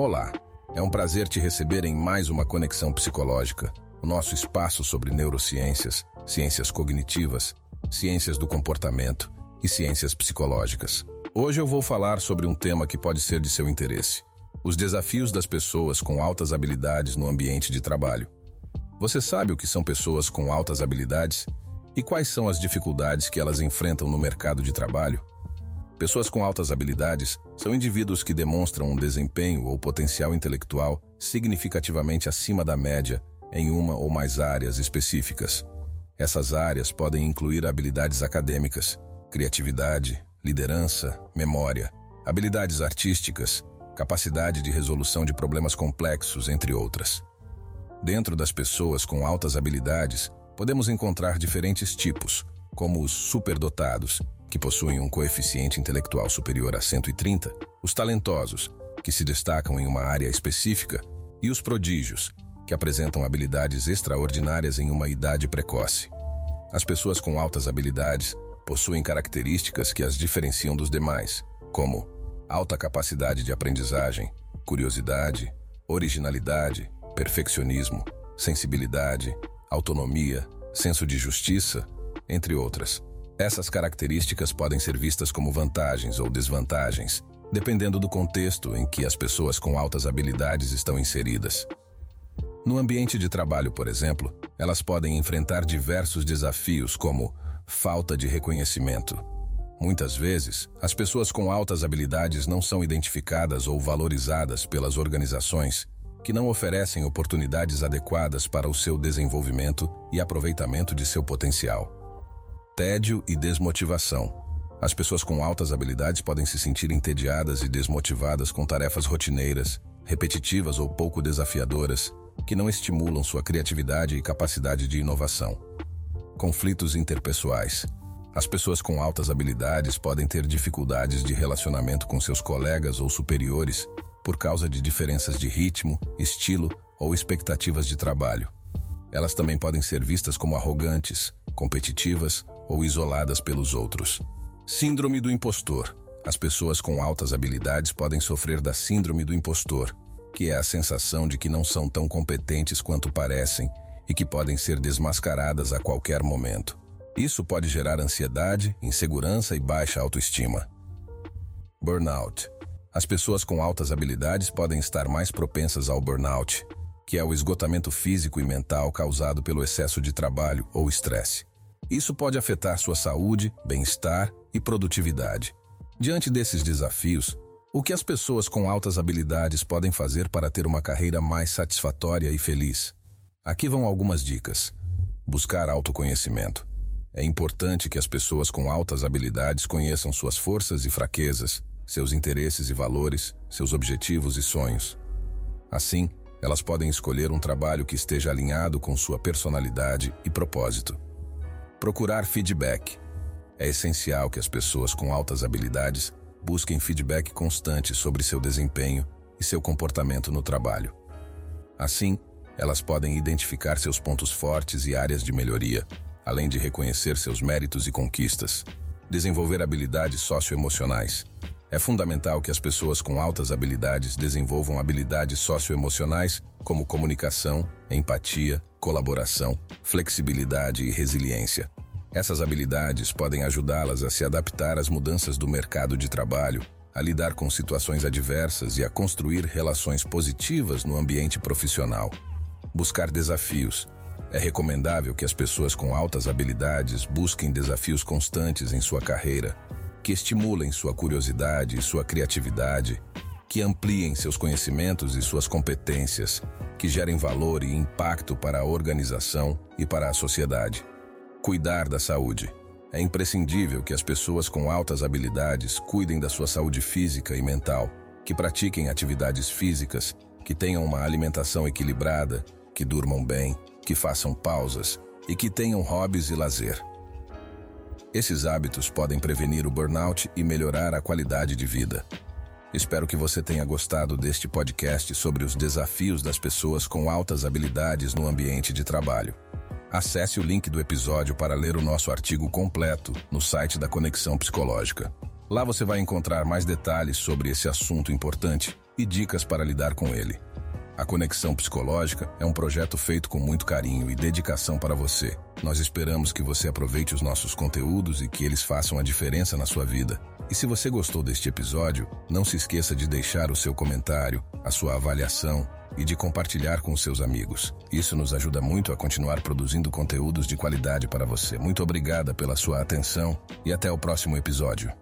Olá, é um prazer te receber em mais uma Conexão Psicológica, o nosso espaço sobre neurociências, ciências cognitivas, ciências do comportamento e ciências psicológicas. Hoje eu vou falar sobre um tema que pode ser de seu interesse: os desafios das pessoas com altas habilidades no ambiente de trabalho. Você sabe o que são pessoas com altas habilidades e quais são as dificuldades que elas enfrentam no mercado de trabalho? Pessoas com altas habilidades são indivíduos que demonstram um desempenho ou potencial intelectual significativamente acima da média em uma ou mais áreas específicas. Essas áreas podem incluir habilidades acadêmicas, criatividade, liderança, memória, habilidades artísticas, capacidade de resolução de problemas complexos, entre outras. Dentro das pessoas com altas habilidades, podemos encontrar diferentes tipos, como os superdotados, que possuem um coeficiente intelectual superior a 130, os talentosos, que se destacam em uma área específica, e os prodígios, que apresentam habilidades extraordinárias em uma idade precoce. As pessoas com altas habilidades possuem características que as diferenciam dos demais, como alta capacidade de aprendizagem, curiosidade, originalidade, perfeccionismo, sensibilidade, autonomia, senso de justiça, entre outras. Essas características podem ser vistas como vantagens ou desvantagens, dependendo do contexto em que as pessoas com altas habilidades estão inseridas. No ambiente de trabalho, por exemplo, elas podem enfrentar diversos desafios, como falta de reconhecimento. Muitas vezes, as pessoas com altas habilidades não são identificadas ou valorizadas pelas organizações que não oferecem oportunidades adequadas para o seu desenvolvimento e aproveitamento de seu potencial tédio e desmotivação. As pessoas com altas habilidades podem se sentir entediadas e desmotivadas com tarefas rotineiras, repetitivas ou pouco desafiadoras, que não estimulam sua criatividade e capacidade de inovação. Conflitos interpessoais. As pessoas com altas habilidades podem ter dificuldades de relacionamento com seus colegas ou superiores por causa de diferenças de ritmo, estilo ou expectativas de trabalho. Elas também podem ser vistas como arrogantes, competitivas ou isoladas pelos outros. Síndrome do impostor. As pessoas com altas habilidades podem sofrer da síndrome do impostor, que é a sensação de que não são tão competentes quanto parecem e que podem ser desmascaradas a qualquer momento. Isso pode gerar ansiedade, insegurança e baixa autoestima. Burnout. As pessoas com altas habilidades podem estar mais propensas ao burnout, que é o esgotamento físico e mental causado pelo excesso de trabalho ou estresse. Isso pode afetar sua saúde, bem-estar e produtividade. Diante desses desafios, o que as pessoas com altas habilidades podem fazer para ter uma carreira mais satisfatória e feliz? Aqui vão algumas dicas. Buscar autoconhecimento. É importante que as pessoas com altas habilidades conheçam suas forças e fraquezas, seus interesses e valores, seus objetivos e sonhos. Assim, elas podem escolher um trabalho que esteja alinhado com sua personalidade e propósito. Procurar feedback. É essencial que as pessoas com altas habilidades busquem feedback constante sobre seu desempenho e seu comportamento no trabalho. Assim, elas podem identificar seus pontos fortes e áreas de melhoria, além de reconhecer seus méritos e conquistas, desenvolver habilidades socioemocionais. É fundamental que as pessoas com altas habilidades desenvolvam habilidades socioemocionais como comunicação, empatia, colaboração, flexibilidade e resiliência. Essas habilidades podem ajudá-las a se adaptar às mudanças do mercado de trabalho, a lidar com situações adversas e a construir relações positivas no ambiente profissional. Buscar desafios. É recomendável que as pessoas com altas habilidades busquem desafios constantes em sua carreira, que estimulem sua curiosidade e sua criatividade, que ampliem seus conhecimentos e suas competências, que gerem valor e impacto para a organização e para a sociedade. Cuidar da saúde. É imprescindível que as pessoas com altas habilidades cuidem da sua saúde física e mental, que pratiquem atividades físicas, que tenham uma alimentação equilibrada, que durmam bem, que façam pausas e que tenham hobbies e lazer. Esses hábitos podem prevenir o burnout e melhorar a qualidade de vida. Espero que você tenha gostado deste podcast sobre os desafios das pessoas com altas habilidades no ambiente de trabalho. Acesse o link do episódio para ler o nosso artigo completo no site da Conexão Psicológica. Lá você vai encontrar mais detalhes sobre esse assunto importante e dicas para lidar com ele. A Conexão Psicológica é um projeto feito com muito carinho e dedicação para você. Nós esperamos que você aproveite os nossos conteúdos e que eles façam a diferença na sua vida. E se você gostou deste episódio, não se esqueça de deixar o seu comentário, a sua avaliação e de compartilhar com seus amigos. Isso nos ajuda muito a continuar produzindo conteúdos de qualidade para você. Muito obrigada pela sua atenção e até o próximo episódio.